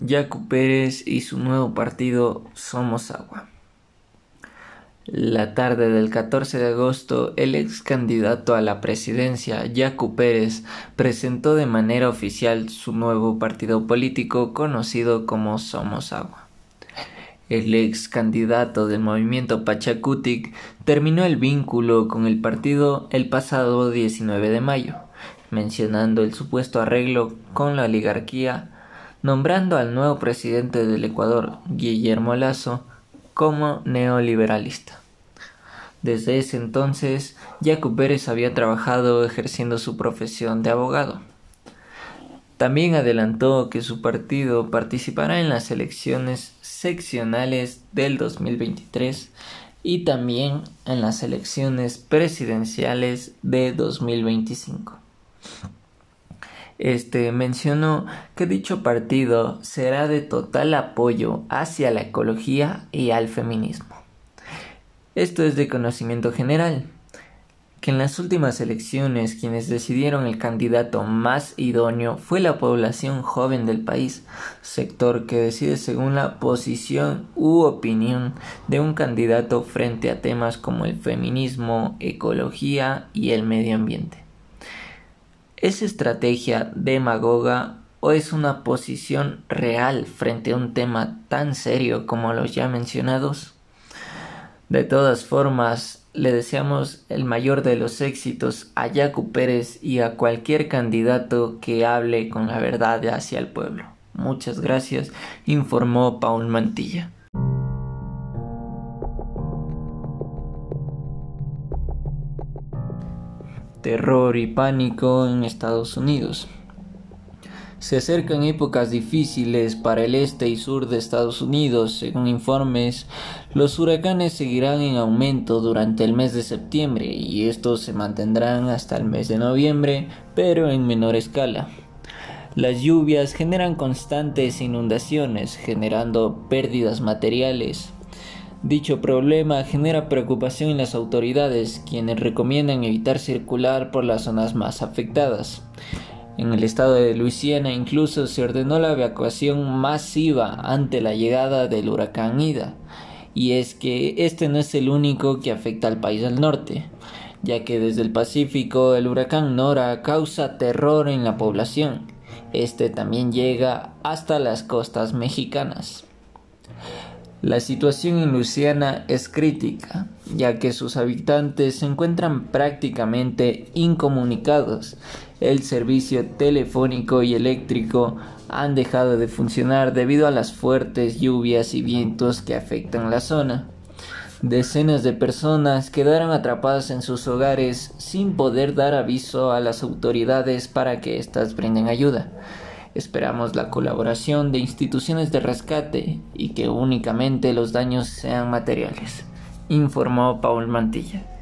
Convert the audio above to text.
Yacu Pérez y su nuevo partido Somos Agua. La tarde del 14 de agosto, el ex candidato a la presidencia, Yacu Pérez, presentó de manera oficial su nuevo partido político conocido como Somos Agua. El ex candidato del movimiento Pachacutic terminó el vínculo con el partido el pasado 19 de mayo, mencionando el supuesto arreglo con la oligarquía nombrando al nuevo presidente del Ecuador, Guillermo Lazo, como neoliberalista. Desde ese entonces, Jacob Pérez había trabajado ejerciendo su profesión de abogado. También adelantó que su partido participará en las elecciones seccionales del 2023 y también en las elecciones presidenciales de 2025. Este mencionó que dicho partido será de total apoyo hacia la ecología y al feminismo. Esto es de conocimiento general, que en las últimas elecciones quienes decidieron el candidato más idóneo fue la población joven del país, sector que decide según la posición u opinión de un candidato frente a temas como el feminismo, ecología y el medio ambiente. ¿Es estrategia demagoga o es una posición real frente a un tema tan serio como los ya mencionados? De todas formas, le deseamos el mayor de los éxitos a Yacu Pérez y a cualquier candidato que hable con la verdad hacia el pueblo. Muchas gracias, informó Paul Mantilla. Terror y pánico en Estados Unidos. Se acercan épocas difíciles para el este y sur de Estados Unidos. Según informes, los huracanes seguirán en aumento durante el mes de septiembre y estos se mantendrán hasta el mes de noviembre, pero en menor escala. Las lluvias generan constantes inundaciones, generando pérdidas materiales, Dicho problema genera preocupación en las autoridades, quienes recomiendan evitar circular por las zonas más afectadas. En el estado de Luisiana incluso se ordenó la evacuación masiva ante la llegada del huracán Ida. Y es que este no es el único que afecta al país del norte, ya que desde el Pacífico el huracán Nora causa terror en la población. Este también llega hasta las costas mexicanas. La situación en Luisiana es crítica, ya que sus habitantes se encuentran prácticamente incomunicados. El servicio telefónico y eléctrico han dejado de funcionar debido a las fuertes lluvias y vientos que afectan la zona. Decenas de personas quedaron atrapadas en sus hogares sin poder dar aviso a las autoridades para que éstas brinden ayuda. Esperamos la colaboración de instituciones de rescate y que únicamente los daños sean materiales, informó Paul Mantilla.